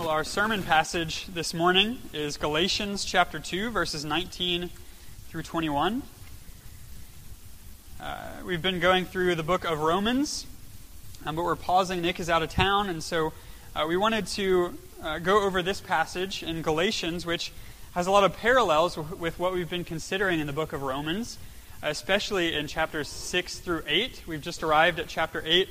Well, our sermon passage this morning is Galatians chapter 2, verses 19 through 21. Uh, we've been going through the book of Romans, um, but we're pausing. Nick is out of town, and so uh, we wanted to uh, go over this passage in Galatians, which has a lot of parallels with what we've been considering in the book of Romans, especially in chapters 6 through 8. We've just arrived at chapter 8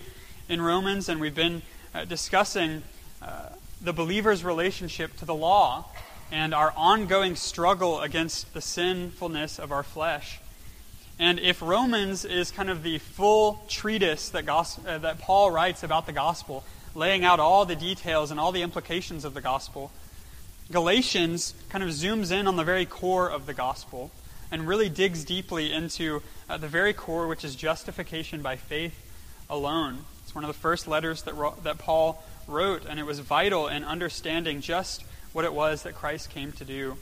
in Romans, and we've been uh, discussing uh, the believer's relationship to the law and our ongoing struggle against the sinfulness of our flesh. And if Romans is kind of the full treatise that, gos- uh, that Paul writes about the gospel, laying out all the details and all the implications of the gospel, Galatians kind of zooms in on the very core of the gospel and really digs deeply into uh, the very core, which is justification by faith alone. It's one of the first letters that, that Paul wrote, and it was vital in understanding just what it was that Christ came to do.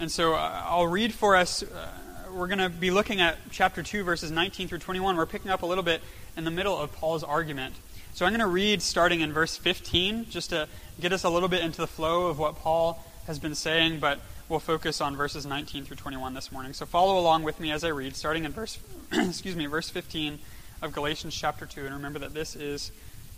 And so uh, I'll read for us. Uh, we're going to be looking at chapter 2, verses 19 through 21. We're picking up a little bit in the middle of Paul's argument. So I'm going to read starting in verse 15, just to get us a little bit into the flow of what Paul has been saying, but we'll focus on verses 19 through 21 this morning. So follow along with me as I read, starting in verse, excuse me, verse 15 of Galatians chapter 2. And remember that this is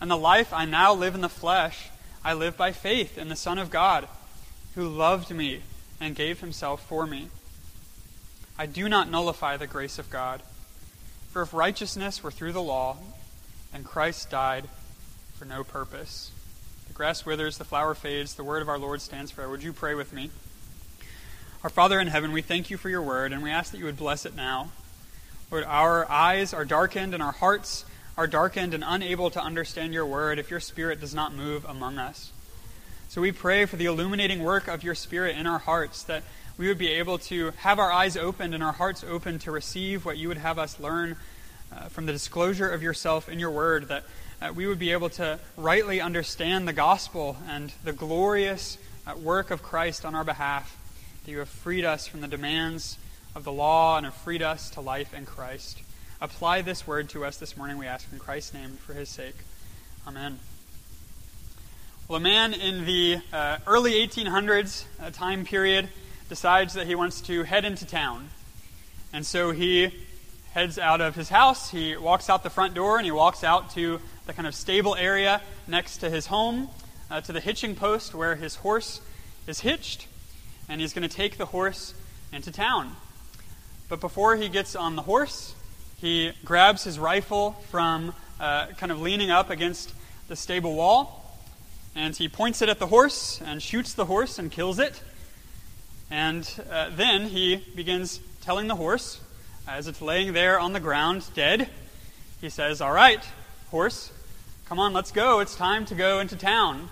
And the life I now live in the flesh, I live by faith in the Son of God, who loved me and gave himself for me. I do not nullify the grace of God. For if righteousness were through the law, and Christ died for no purpose. The grass withers, the flower fades, the word of our Lord stands forever. Would you pray with me? Our Father in heaven, we thank you for your word, and we ask that you would bless it now. Lord, our eyes are darkened and our hearts are darkened and unable to understand your word if your spirit does not move among us. So we pray for the illuminating work of your spirit in our hearts that we would be able to have our eyes opened and our hearts open to receive what you would have us learn uh, from the disclosure of yourself in your word, that uh, we would be able to rightly understand the gospel and the glorious uh, work of Christ on our behalf, that you have freed us from the demands of the law and have freed us to life in Christ. Apply this word to us this morning, we ask in Christ's name for his sake. Amen. Well, a man in the uh, early 1800s uh, time period decides that he wants to head into town. And so he heads out of his house, he walks out the front door, and he walks out to the kind of stable area next to his home, uh, to the hitching post where his horse is hitched. And he's going to take the horse into town. But before he gets on the horse, he grabs his rifle from uh, kind of leaning up against the stable wall, and he points it at the horse and shoots the horse and kills it. And uh, then he begins telling the horse, as it's laying there on the ground, dead, he says, All right, horse, come on, let's go. It's time to go into town.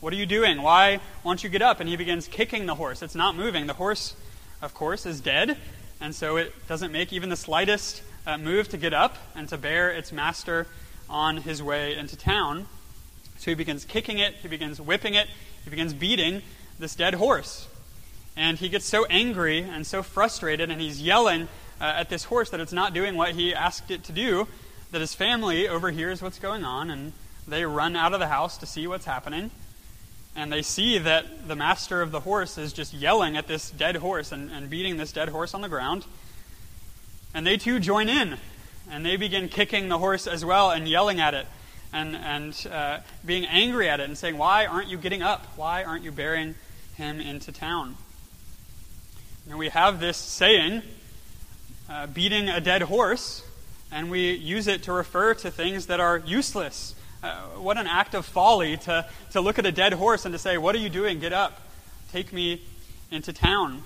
What are you doing? Why won't you get up? And he begins kicking the horse. It's not moving. The horse, of course, is dead, and so it doesn't make even the slightest uh, move to get up and to bear its master on his way into town. So he begins kicking it, he begins whipping it, he begins beating this dead horse. And he gets so angry and so frustrated, and he's yelling uh, at this horse that it's not doing what he asked it to do, that his family overhears what's going on, and they run out of the house to see what's happening. And they see that the master of the horse is just yelling at this dead horse and, and beating this dead horse on the ground. And they too join in, and they begin kicking the horse as well and yelling at it. and, and uh, being angry at it and saying, Why aren't you getting up? Why aren't you bearing him into town? And we have this saying, uh, beating a dead horse, and we use it to refer to things that are useless. Uh, what an act of folly to, to look at a dead horse and to say, What are you doing? Get up. Take me into town.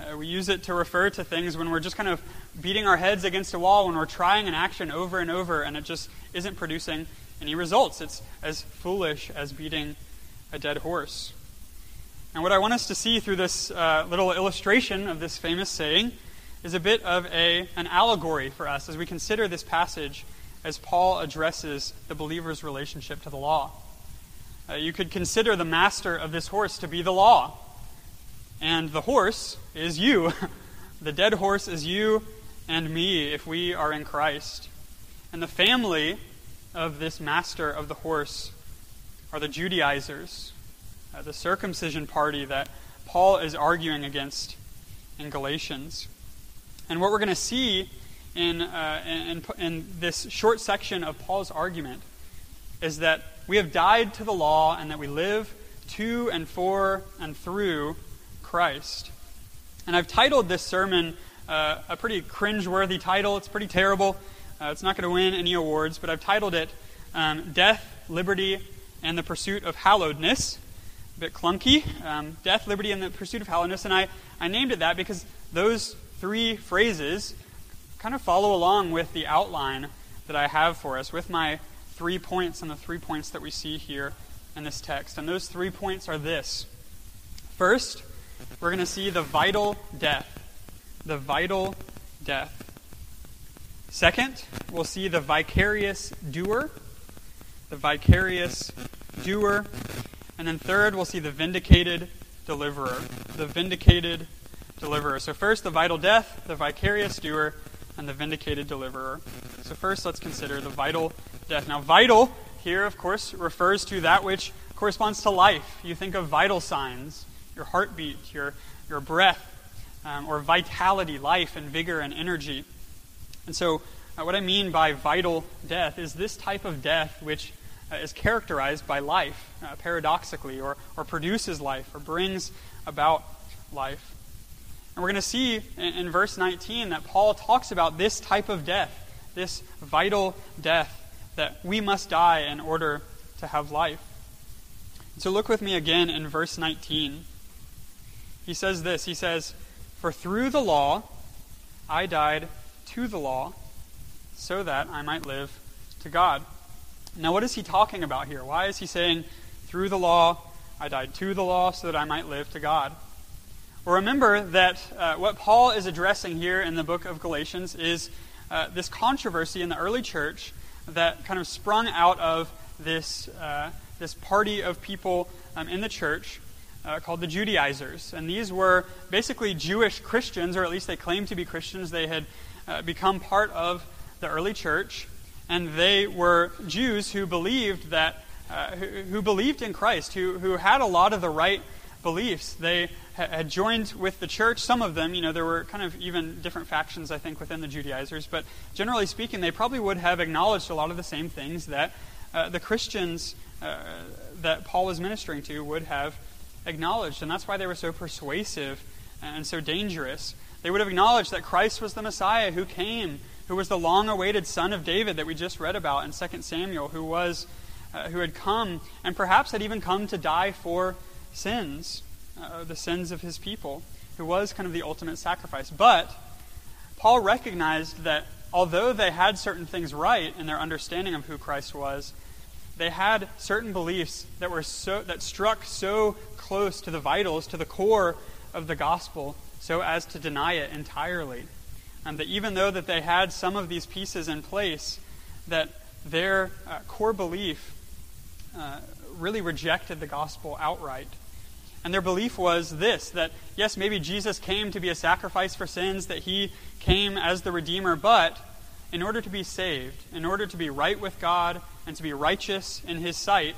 Uh, we use it to refer to things when we're just kind of beating our heads against a wall, when we're trying an action over and over and it just isn't producing any results. It's as foolish as beating a dead horse. And what I want us to see through this uh, little illustration of this famous saying is a bit of a, an allegory for us as we consider this passage as Paul addresses the believer's relationship to the law. Uh, you could consider the master of this horse to be the law, and the horse is you. the dead horse is you and me if we are in Christ. And the family of this master of the horse are the Judaizers, uh, the circumcision party that Paul is arguing against in Galatians. And what we're going to see in, uh, in, in this short section of Paul's argument is that we have died to the law and that we live to and for and through Christ. And I've titled this sermon uh, a pretty cringe-worthy title. It's pretty terrible. Uh, it's not going to win any awards, but I've titled it um, Death, Liberty, and the Pursuit of Hallowedness. A bit clunky. Um, Death, Liberty, and the Pursuit of Hallowedness. And I, I named it that because those three phrases kind of follow along with the outline that I have for us, with my three points and the three points that we see here in this text. And those three points are this. First, we're going to see the vital death. The vital death. Second, we'll see the vicarious doer. The vicarious doer. And then third, we'll see the vindicated deliverer. The vindicated deliverer. So, first, the vital death, the vicarious doer, and the vindicated deliverer. So, first, let's consider the vital death. Now, vital here, of course, refers to that which corresponds to life. You think of vital signs your heartbeat, your, your breath, um, or vitality, life, and vigor and energy. And so, uh, what I mean by vital death is this type of death which uh, is characterized by life, uh, paradoxically, or, or produces life, or brings about life. And we're going to see in, in verse 19 that Paul talks about this type of death, this vital death that we must die in order to have life. So look with me again in verse 19. He says this He says, For through the law I died to the law, so that I might live to God. Now, what is he talking about here? Why is he saying, Through the law I died to the law, so that I might live to God? Well, remember that uh, what Paul is addressing here in the book of Galatians is uh, this controversy in the early church that kind of sprung out of this, uh, this party of people um, in the church uh, called the Judaizers. And these were basically Jewish Christians, or at least they claimed to be Christians. They had uh, become part of the early church, and they were Jews who believed that, uh, who, who, believed in Christ, who, who had a lot of the right beliefs. They ha- had joined with the church. Some of them, you know, there were kind of even different factions, I think, within the Judaizers. But generally speaking, they probably would have acknowledged a lot of the same things that uh, the Christians uh, that Paul was ministering to would have acknowledged, and that's why they were so persuasive and so dangerous. They would have acknowledged that Christ was the Messiah who came, who was the long awaited son of David that we just read about in 2 Samuel, who was uh, who had come and perhaps had even come to die for sins, uh, the sins of his people, who was kind of the ultimate sacrifice. But Paul recognized that although they had certain things right in their understanding of who Christ was, they had certain beliefs that were so that struck so close to the vitals, to the core of the gospel, so as to deny it entirely. And that even though that they had some of these pieces in place, that their uh, core belief uh, really rejected the gospel outright. And their belief was this that, yes, maybe Jesus came to be a sacrifice for sins, that he came as the Redeemer, but in order to be saved, in order to be right with God and to be righteous in his sight,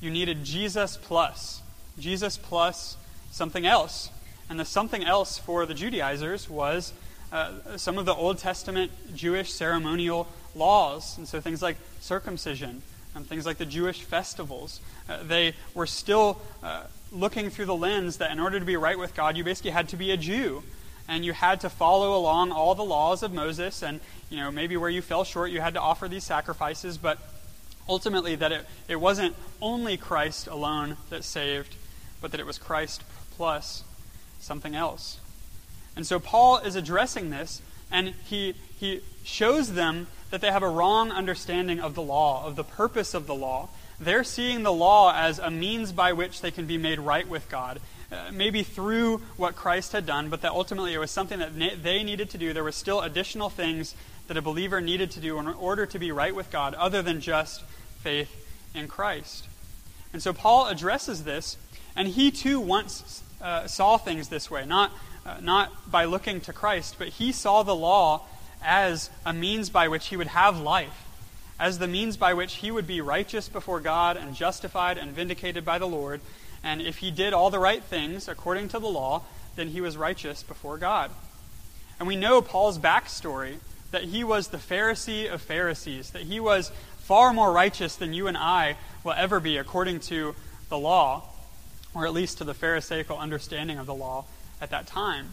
you needed Jesus plus. Jesus plus something else. And the something else for the Judaizers was uh, some of the Old Testament Jewish ceremonial laws. And so things like circumcision and things like the Jewish festivals, uh, they were still uh, looking through the lens that in order to be right with God, you basically had to be a Jew. And you had to follow along all the laws of Moses. And, you know, maybe where you fell short, you had to offer these sacrifices. But ultimately, that it, it wasn't only Christ alone that saved, but that it was Christ plus something else. And so Paul is addressing this, and he, he shows them that they have a wrong understanding of the law, of the purpose of the law. They're seeing the law as a means by which they can be made right with God. Uh, maybe through what Christ had done, but that ultimately it was something that na- they needed to do. There were still additional things that a believer needed to do in order to be right with God, other than just faith in Christ. And so Paul addresses this, and he too once uh, saw things this way, not, uh, not by looking to Christ, but he saw the law as a means by which he would have life, as the means by which he would be righteous before God and justified and vindicated by the Lord. And if he did all the right things according to the law, then he was righteous before God. And we know Paul's backstory that he was the Pharisee of Pharisees, that he was far more righteous than you and I will ever be according to the law, or at least to the Pharisaical understanding of the law at that time.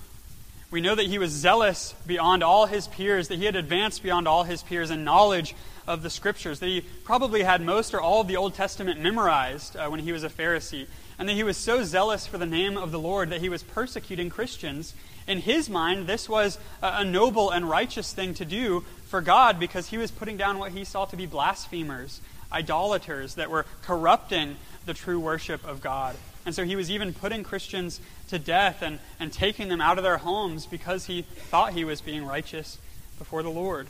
We know that he was zealous beyond all his peers, that he had advanced beyond all his peers in knowledge of the scriptures, that he probably had most or all of the Old Testament memorized uh, when he was a Pharisee, and that he was so zealous for the name of the Lord that he was persecuting Christians. In his mind, this was a, a noble and righteous thing to do for God because he was putting down what he saw to be blasphemers, idolaters that were corrupting the true worship of God. And so he was even putting Christians to death and, and taking them out of their homes because he thought he was being righteous before the Lord.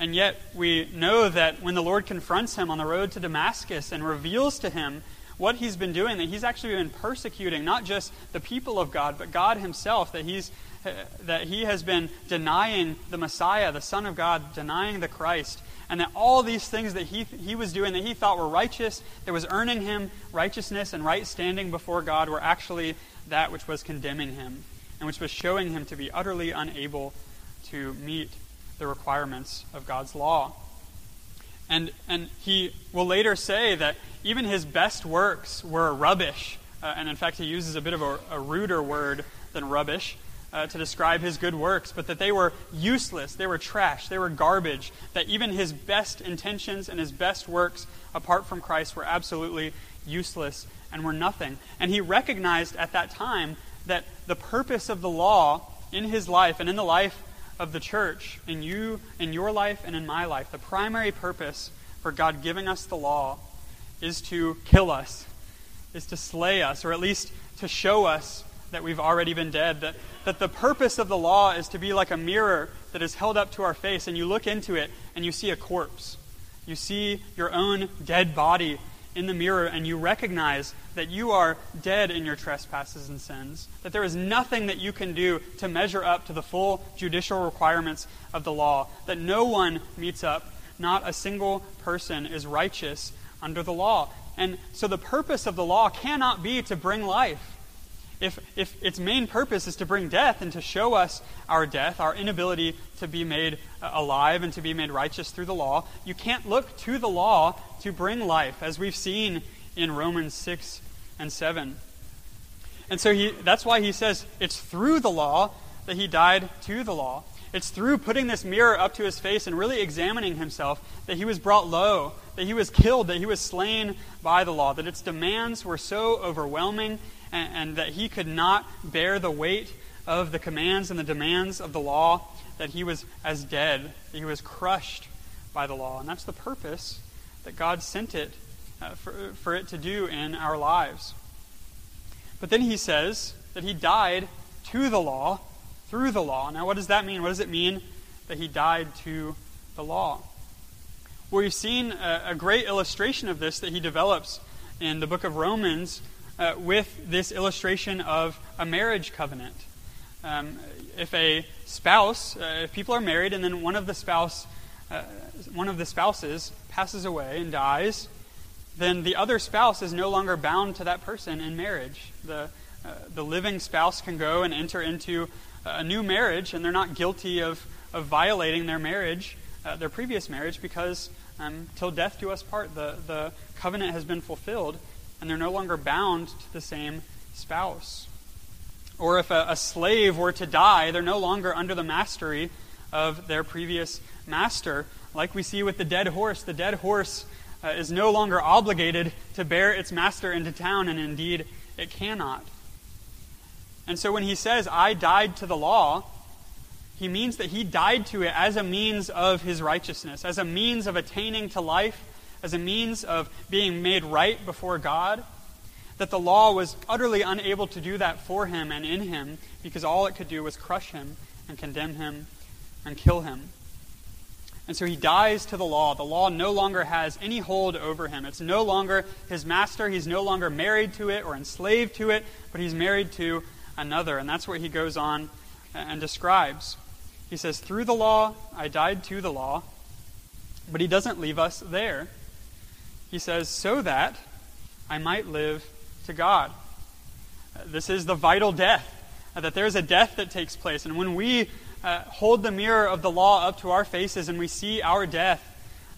And yet, we know that when the Lord confronts him on the road to Damascus and reveals to him what he's been doing, that he's actually been persecuting not just the people of God, but God himself, that, he's, that he has been denying the Messiah, the Son of God, denying the Christ, and that all these things that he, he was doing that he thought were righteous, that was earning him righteousness and right standing before God, were actually that which was condemning him and which was showing him to be utterly unable to meet the requirements of God's law. And, and he will later say that even his best works were rubbish. Uh, and in fact, he uses a bit of a, a ruder word than rubbish uh, to describe his good works, but that they were useless, they were trash, they were garbage, that even his best intentions and his best works apart from Christ were absolutely useless and were nothing. And he recognized at that time that the purpose of the law in his life and in the life of the church, in you, in your life, and in my life, the primary purpose for God giving us the law is to kill us, is to slay us, or at least to show us that we've already been dead. That, that the purpose of the law is to be like a mirror that is held up to our face, and you look into it and you see a corpse. You see your own dead body in the mirror, and you recognize that you are dead in your trespasses and sins. That there is nothing that you can do to measure up to the full judicial requirements of the law. That no one meets up. Not a single person is righteous under the law. And so the purpose of the law cannot be to bring life if, if its main purpose is to bring death and to show us our death, our inability to be made uh, alive and to be made righteous through the law, you can't look to the law to bring life, as we've seen in Romans 6 and 7. And so he, that's why he says it's through the law that he died to the law. It's through putting this mirror up to his face and really examining himself that he was brought low, that he was killed, that he was slain by the law, that its demands were so overwhelming and, and that he could not bear the weight of the commands and the demands of the law, that he was as dead, that he was crushed by the law. And that's the purpose that God sent it uh, for, for it to do in our lives. But then he says that he died to the law through the law. Now, what does that mean? What does it mean that he died to the law? Well, we've seen a, a great illustration of this that he develops in the book of Romans uh, with this illustration of a marriage covenant. Um, if a spouse, uh, if people are married and then one of the spouse, uh, one of the spouses passes away and dies, then the other spouse is no longer bound to that person in marriage. The uh, the living spouse can go and enter into a new marriage, and they're not guilty of, of violating their marriage uh, their previous marriage because um, till death do us part, the, the covenant has been fulfilled, and they're no longer bound to the same spouse. Or if a, a slave were to die, they're no longer under the mastery of their previous master. Like we see with the dead horse, the dead horse uh, is no longer obligated to bear its master into town, and indeed it cannot. And so when he says, I died to the law, he means that he died to it as a means of his righteousness, as a means of attaining to life, as a means of being made right before God. That the law was utterly unable to do that for him and in him because all it could do was crush him and condemn him and kill him. And so he dies to the law. The law no longer has any hold over him. It's no longer his master. He's no longer married to it or enslaved to it, but he's married to another. And that's what he goes on and describes. He says, Through the law, I died to the law. But he doesn't leave us there. He says, So that I might live to God. This is the vital death, that there's a death that takes place. And when we uh, hold the mirror of the law up to our faces and we see our death,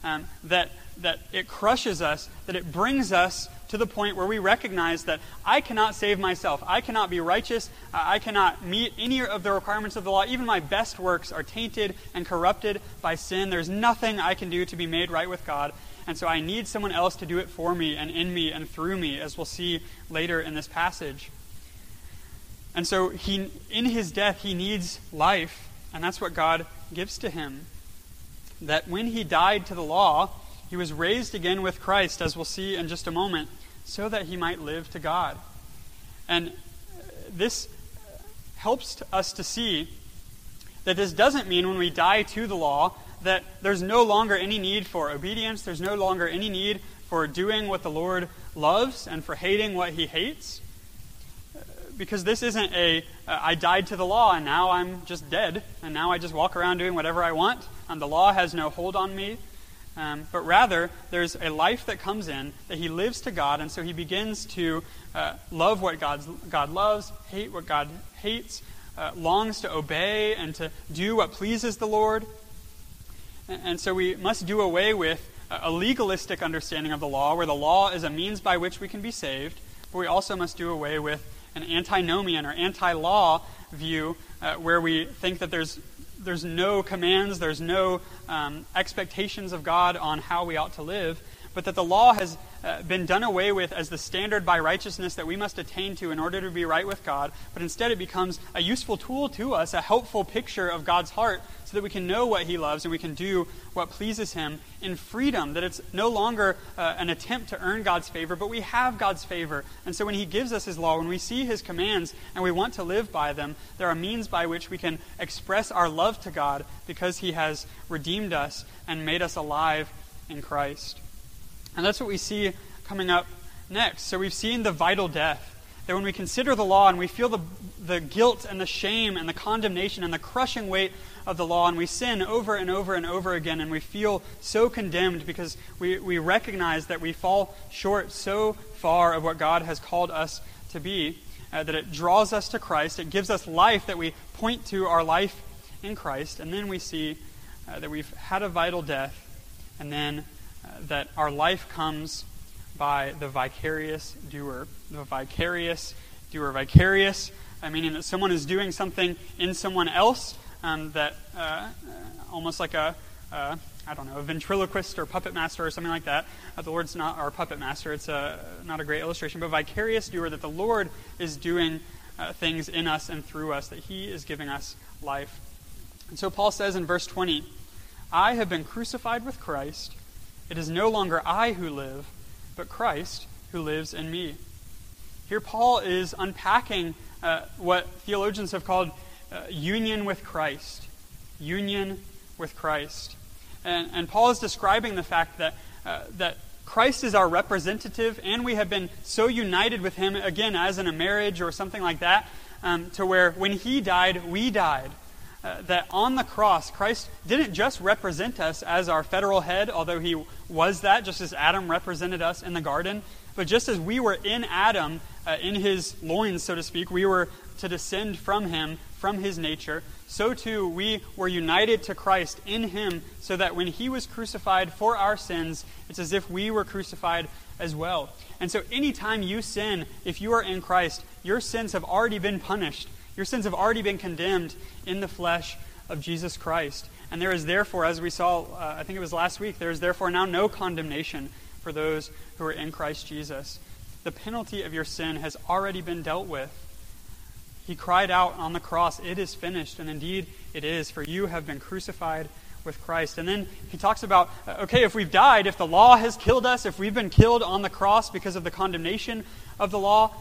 um, that, that it crushes us, that it brings us to the point where we recognize that I cannot save myself. I cannot be righteous. I cannot meet any of the requirements of the law. Even my best works are tainted and corrupted by sin. There's nothing I can do to be made right with God. And so I need someone else to do it for me and in me and through me, as we'll see later in this passage. And so he, in his death, he needs life. And that's what God gives to him. That when he died to the law, he was raised again with Christ, as we'll see in just a moment, so that he might live to God. And uh, this helps us to see that this doesn't mean when we die to the law that there's no longer any need for obedience, there's no longer any need for doing what the Lord loves and for hating what he hates because this isn't a uh, I died to the law and now I'm just dead and now I just walk around doing whatever I want and the law has no hold on me. Um, but rather, there's a life that comes in that he lives to God, and so he begins to uh, love what God's, God loves, hate what God hates, uh, longs to obey and to do what pleases the Lord. And, so we must do away with a legalistic understanding of the law, where the law is a means by which we can be saved, but we also must do away with an antinomian or anti law view uh, where we think that there's, there's no commands, there's no um, expectations of God on how we ought to live, but that the law has uh, been done away with as the standard by righteousness that we must attain to in order to be right with God, but instead it becomes a useful tool to us, a helpful picture of God's heart, so that we can know what He loves and we can do what pleases Him in freedom. That it's no longer uh, an attempt to earn God's favor, but we have God's favor. And so when He gives us His law, when we see His commands and we want to live by them, there are means by which we can express our love to God because He has redeemed us and made us alive in Christ. And that's what we see coming up next. So we've seen the vital death. That when we consider the law and we feel the, the guilt and the shame and the condemnation and the crushing weight of the law, and we sin over and over and over again, and we feel so condemned because we, we recognize that we fall short so far of what God has called us to be, uh, that it draws us to Christ. It gives us life, that we point to our life in Christ. And then we see uh, that we've had a vital death, and then that our life comes by the vicarious doer. The vicarious doer. Vicarious, uh, meaning that someone is doing something in someone else um, that uh, uh almost like a uh, I don't know, a ventriloquist or puppet master or something like that. Uh, the Lord's not our puppet master. It's a, not a great illustration, but vicarious doer that the Lord is doing uh, things in us and through us, that He is giving us life. And so Paul says in verse 20, I have been crucified with Christ. It is no longer I who live, but Christ who lives in me. Here, Paul is unpacking uh, what theologians have called uh, union with Christ. Union with Christ. And, and Paul is describing the fact that, uh, that Christ is our representative, and we have been so united with him, again, as in a marriage or something like that, um, to where when he died, we died. Uh, that on the cross, Christ didn't just represent us as our federal head, although he was that, just as Adam represented us in the garden. But just as we were in Adam, uh, in his loins, so to speak, we were to descend from him, from his nature, so too we were united to Christ in him, so that when he was crucified for our sins, it's as if we were crucified as well. And so anytime you sin, if you are in Christ, your sins have already been punished. Your sins have already been condemned in the flesh of Jesus Christ. And there is therefore, as we saw, uh, I think it was last week, there is therefore now no condemnation for those who are in Christ Jesus. The penalty of your sin has already been dealt with. He cried out on the cross, It is finished. And indeed, it is, for you have been crucified with Christ. And then he talks about uh, okay, if we've died, if the law has killed us, if we've been killed on the cross because of the condemnation of the law,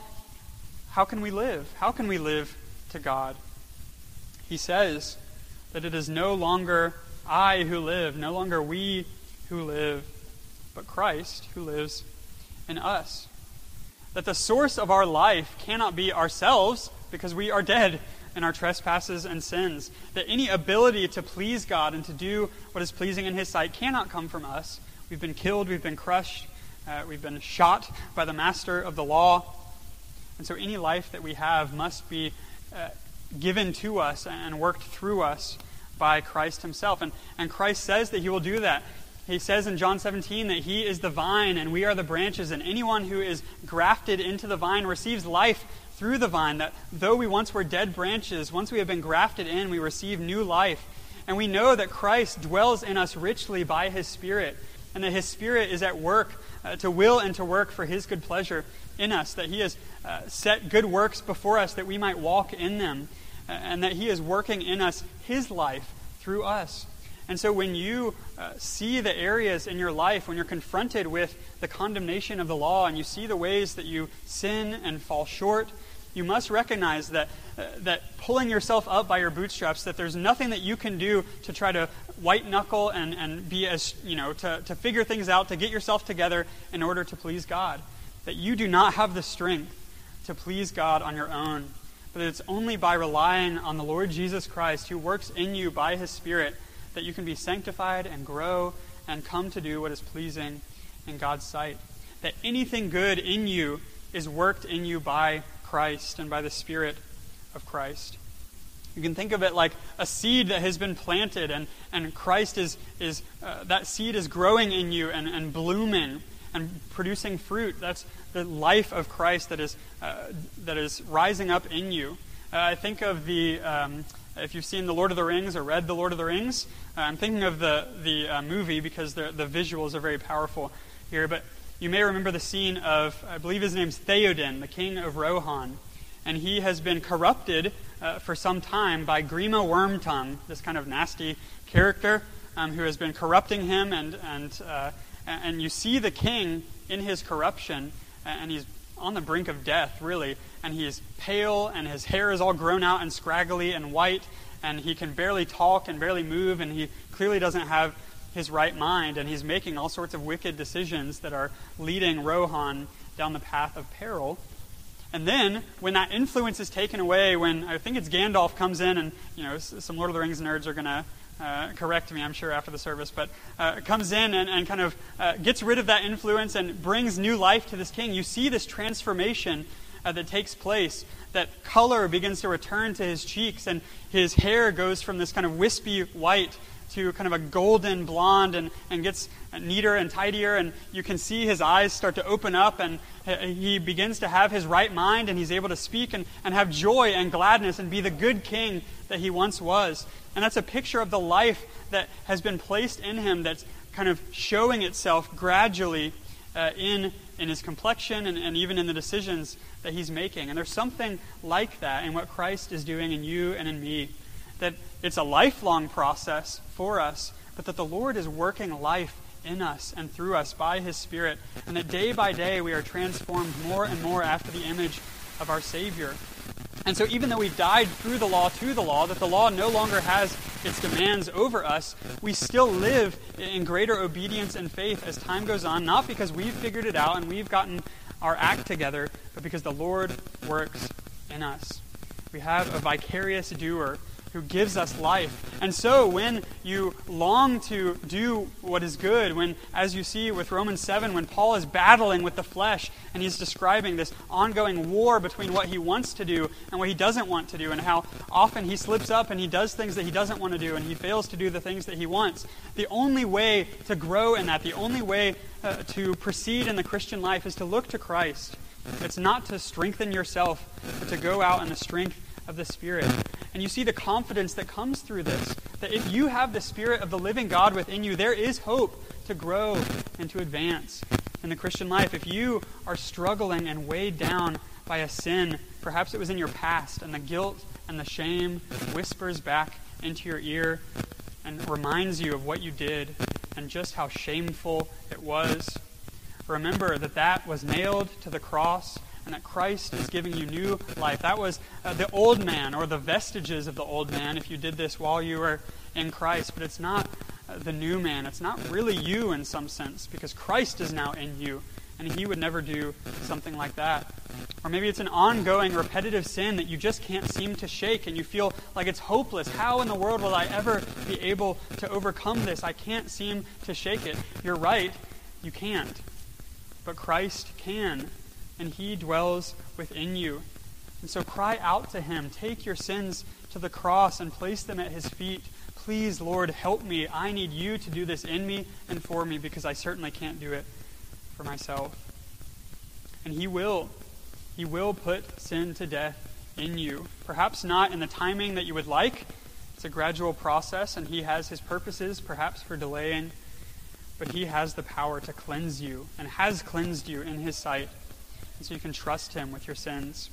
how can we live? How can we live to God? He says that it is no longer I who live, no longer we who live, but Christ who lives in us. That the source of our life cannot be ourselves because we are dead in our trespasses and sins. That any ability to please God and to do what is pleasing in His sight cannot come from us. We've been killed, we've been crushed, uh, we've been shot by the master of the law. And so any life that we have must be uh, given to us and worked through us by Christ Himself. And, and Christ says that He will do that. He says in John 17 that He is the vine and we are the branches, and anyone who is grafted into the vine receives life through the vine. That though we once were dead branches, once we have been grafted in, we receive new life. And we know that Christ dwells in us richly by His Spirit, and that His Spirit is at work uh, to will and to work for His good pleasure in us, that He has uh, set good works before us that we might walk in them, uh, and that He is working in us His life through us. And so when you uh, see the areas in your life, when you're confronted with the condemnation of the law, and you see the ways that you sin and fall short, you must recognize that, uh, that pulling yourself up by your bootstraps, that there's nothing that you can do to try to white knuckle and, and be as, you know, to, to figure things out, to get yourself together in order to please God. That you do not have the strength to please God on your own, but that it's only by relying on the Lord Jesus Christ, who works in you by his Spirit, that you can be sanctified and grow and come to do what is pleasing in God's sight. That anything good in you is worked in you by Christ and by the Spirit of Christ. You can think of it like a seed that has been planted, and, and Christ is, is uh, that seed is growing in you and, and blooming and producing fruit. That's the life of Christ that is, uh, that is rising up in you. Uh, I think of the, um, if you've seen The Lord of the Rings or read The Lord of the Rings, uh, I'm thinking of the, the uh, movie because the, the visuals are very powerful here. But you may remember the scene of, I believe his name's Theoden, the king of Rohan. And he has been corrupted uh, for some time by Grima Wormtongue, this kind of nasty character um, who has been corrupting him. And, and, uh, and you see the king in his corruption, and he's on the brink of death, really. And he is pale, and his hair is all grown out and scraggly and white, and he can barely talk and barely move, and he clearly doesn't have his right mind, and he's making all sorts of wicked decisions that are leading Rohan down the path of peril. And then, when that influence is taken away, when I think it's Gandalf comes in, and you know, some Lord of the Rings nerds are to uh, correct me, I'm sure, after the service, but uh, comes in and, and kind of uh, gets rid of that influence and brings new life to this king. You see this transformation uh, that takes place. That color begins to return to his cheeks, and his hair goes from this kind of wispy white to kind of a golden blonde and, and gets neater and tidier. And you can see his eyes start to open up, and he begins to have his right mind, and he's able to speak and, and have joy and gladness and be the good king that he once was. And that's a picture of the life that has been placed in him that's kind of showing itself gradually uh, in, in his complexion and, and even in the decisions that he's making. And there's something like that in what Christ is doing in you and in me. That it's a lifelong process for us, but that the Lord is working life in us and through us by his Spirit, and that day by day we are transformed more and more after the image of our Savior. And so, even though we've died through the law to the law, that the law no longer has its demands over us, we still live in greater obedience and faith as time goes on, not because we've figured it out and we've gotten our act together, but because the Lord works in us. We have a vicarious doer who gives us life. And so, when you long to do what is good, when, as you see with Romans 7, when Paul is battling with the flesh and he's describing this ongoing war between what he wants to do and what he doesn't want to do, and how often he slips up and he does things that he doesn't want to do and he fails to do the things that he wants, the only way to grow in that, the only way uh, to proceed in the Christian life is to look to Christ. It's not to strengthen yourself, but to go out in the strength of the Spirit. And you see the confidence that comes through this that if you have the Spirit of the living God within you, there is hope to grow and to advance in the Christian life. If you are struggling and weighed down by a sin, perhaps it was in your past, and the guilt and the shame whispers back into your ear and reminds you of what you did and just how shameful it was. Remember that that was nailed to the cross and that Christ is giving you new life. That was uh, the old man or the vestiges of the old man if you did this while you were in Christ, but it's not uh, the new man. It's not really you in some sense because Christ is now in you and he would never do something like that. Or maybe it's an ongoing repetitive sin that you just can't seem to shake and you feel like it's hopeless. How in the world will I ever be able to overcome this? I can't seem to shake it. You're right, you can't. But Christ can and he dwells within you. And so cry out to him. Take your sins to the cross and place them at his feet. Please, Lord, help me. I need you to do this in me and for me because I certainly can't do it for myself. And he will. He will put sin to death in you. Perhaps not in the timing that you would like. It's a gradual process, and he has his purposes, perhaps for delaying. But he has the power to cleanse you and has cleansed you in his sight and so you can trust him with your sins.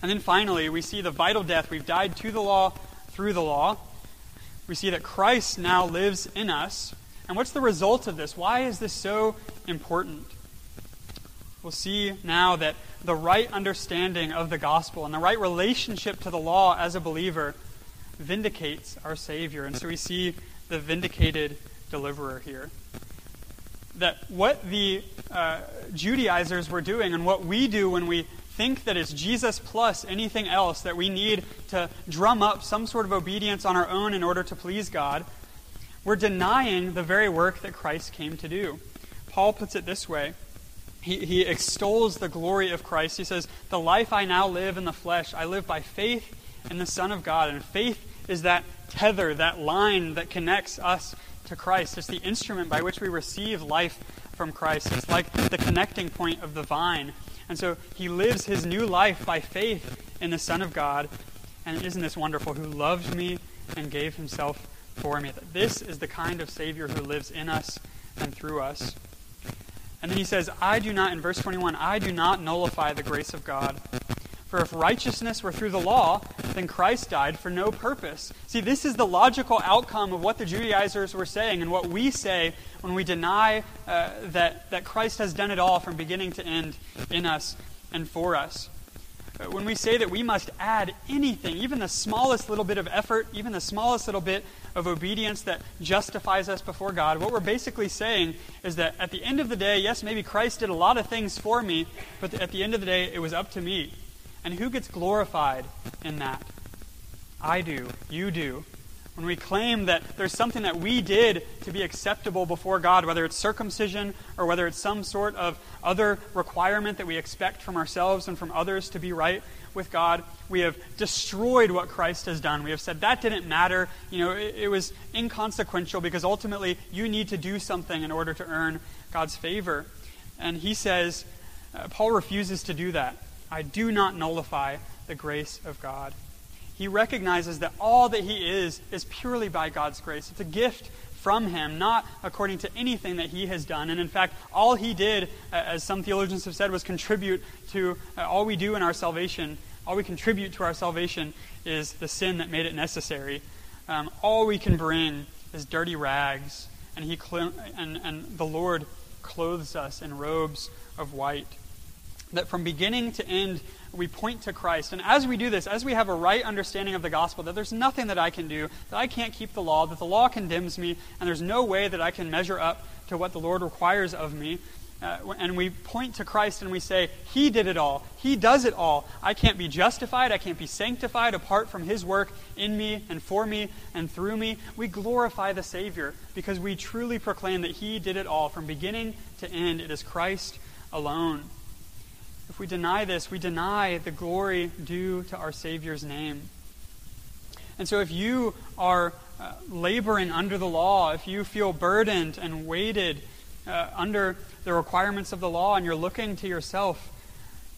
And then finally, we see the vital death. We've died to the law through the law. We see that Christ now lives in us. And what's the result of this? Why is this so important? We'll see now that the right understanding of the gospel and the right relationship to the law as a believer vindicates our Savior. And so we see the vindicated deliverer here that what the uh, Judaizers were doing and what we do when we think that it's Jesus plus anything else, that we need to drum up some sort of obedience on our own in order to please God, we're denying the very work that Christ came to do. Paul puts it this way. He, he extols the glory of Christ. He says, The life I now live in the flesh, I live by faith in the Son of God. And faith is that tether, that line that connects us to Christ. It's the instrument by which we receive life from Christ. It's like the connecting point of the vine. And so he lives his new life by faith in the Son of God. And isn't this wonderful? Who loved me and gave himself for me. That this is the kind of Savior who lives in us and through us. And then he says, I do not, in verse 21, I do not nullify the grace of God. For if righteousness were through the law, then Christ died for no purpose. See, this is the logical outcome of what the Judaizers were saying and what we say when we deny uh, that, that Christ has done it all from beginning to end in us and for us. Uh, when we say that we must add anything, even the smallest little bit of effort, even the smallest little bit of obedience that justifies us before God, what we're basically saying is that at the end of the day, yes, maybe Christ did a lot of things for me, but at the end of the day, it was up to me. And who gets glorified in that? I do. You do. When we claim that there's something that we did to be acceptable before God, whether it's circumcision or whether it's some sort of other requirement that we expect from ourselves and from others to be right with God, we have destroyed what Christ has done. We have said that didn't matter. You know, it, it was inconsequential because ultimately you need to do something in order to earn God's favor. And he says, uh, Paul refuses to do that. I do not nullify the grace of God. He recognizes that all that he is is purely by God's grace. It's a gift from him, not according to anything that he has done. And in fact, all he did, as some theologians have said, was contribute to uh, all we do in our salvation. All we contribute to our salvation is the sin that made it necessary. Um, all we can bring is dirty rags, and, he cl- and, and the Lord clothes us in robes of white that from beginning to end, we point to Christ. And as we do this, as we have a right understanding of the gospel, that there's nothing that I can do, that I can't keep the law, that the law condemns me, and there's no way that I can measure up to what the Lord requires of me, uh, and we point to Christ and we say, He did it all. He does it all. I can't be justified. I can't be sanctified apart from His work in me and for me and through me. We glorify the Savior because we truly proclaim that He did it all from beginning to end. It is Christ alone. If we deny this, we deny the glory due to our Savior's name. And so if you are uh, laboring under the law, if you feel burdened and weighted uh, under the requirements of the law and you're looking to yourself,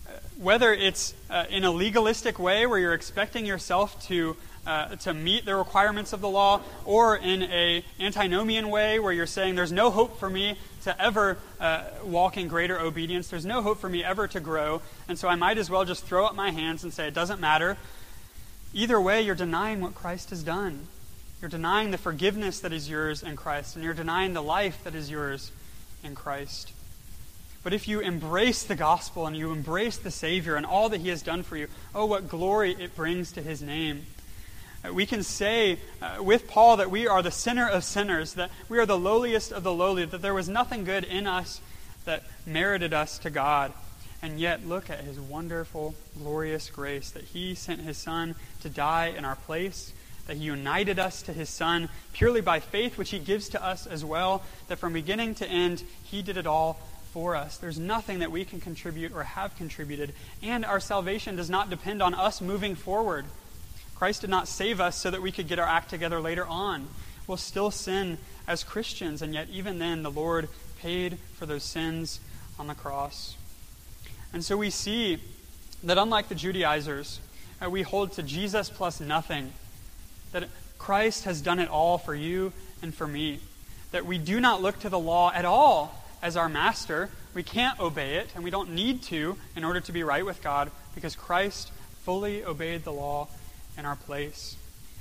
uh, whether it's uh, in a legalistic way where you're expecting yourself to uh, to meet the requirements of the law, or in a antinomian way where you're saying there's no hope for me to ever uh, walk in greater obedience, there's no hope for me ever to grow, and so I might as well just throw up my hands and say it doesn't matter. Either way, you're denying what Christ has done. You're denying the forgiveness that is yours in Christ, and you're denying the life that is yours in Christ. But if you embrace the gospel and you embrace the Savior and all that He has done for you, oh, what glory it brings to His name. We can say uh, with Paul that we are the sinner of sinners, that we are the lowliest of the lowly, that there was nothing good in us that merited us to God. And yet, look at his wonderful, glorious grace that he sent his Son to die in our place, that he united us to his Son purely by faith, which he gives to us as well, that from beginning to end, he did it all for us. There's nothing that we can contribute or have contributed, and our salvation does not depend on us moving forward. Christ did not save us so that we could get our act together later on. We'll still sin as Christians, and yet, even then, the Lord paid for those sins on the cross. And so we see that unlike the Judaizers, uh, we hold to Jesus plus nothing. That Christ has done it all for you and for me. That we do not look to the law at all as our master. We can't obey it, and we don't need to in order to be right with God, because Christ fully obeyed the law in our place.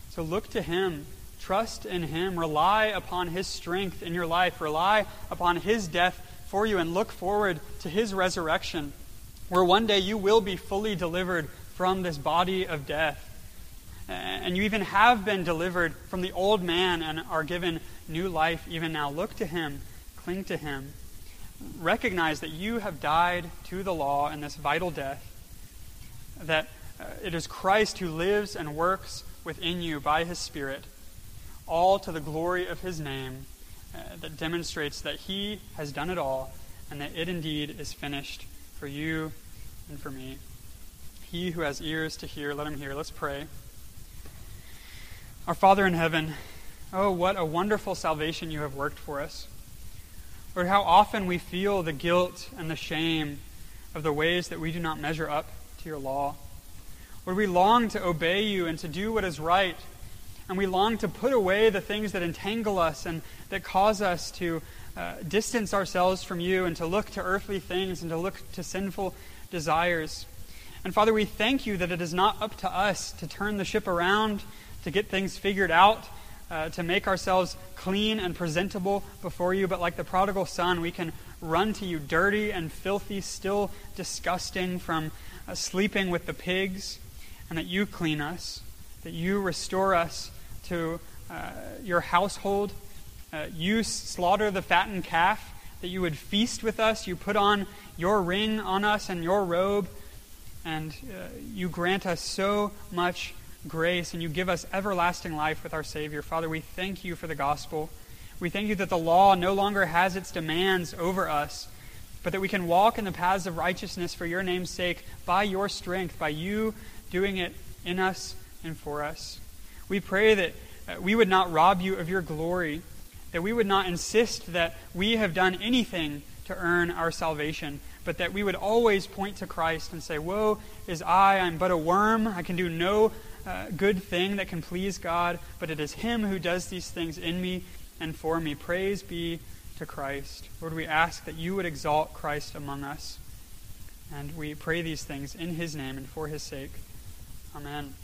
So look to Him. Trust in Him. Rely upon His strength in your life. Rely upon His death for you, and look forward to His resurrection where one day you will be fully delivered from this body of death. And you even have been delivered from the old man and are given new life even now. Look to him, cling to him. Recognize that you have died to the law in this vital death, that it is Christ who lives and works within you by his Spirit, all to the glory of his name, uh, that demonstrates that he has done it all and that it indeed is finished for you and for me. He who has ears to hear, let him hear. Let's pray. Our Father in heaven, oh, what a wonderful salvation you have worked for us. Lord, how often we feel the guilt and the shame of the ways that we do not measure up to your law. Lord, we long to obey you and to do what is right. And we long to put away the things that entangle us and that cause us to uh, distance ourselves from you and to look to earthly things and to look to sinful desires. And Father, we thank you that it is not up to us to turn the ship around, to get things figured out, uh, to make ourselves clean and presentable before you, but like the prodigal son, we can run to you dirty and filthy, still disgusting from uh, sleeping with the pigs, and that you clean us, that you restore us to uh, your household uh, you slaughter the fattened calf, that you would feast with us. You put on your ring on us and your robe, and uh, you grant us so much grace, and you give us everlasting life with our Savior. Father, we thank you for the gospel. We thank you that the law no longer has its demands over us, but that we can walk in the paths of righteousness for your name's sake by your strength, by you doing it in us and for us. We pray that uh, we would not rob you of your glory that we would not insist that we have done anything to earn our salvation, but that we would always point to Christ and say, Woe is I, I'm but a worm, I can do no uh, good thing that can please God, but it is Him who does these things in me and for me. Praise be to Christ. Lord, we ask that you would exalt Christ among us. And we pray these things in His name and for His sake. Amen.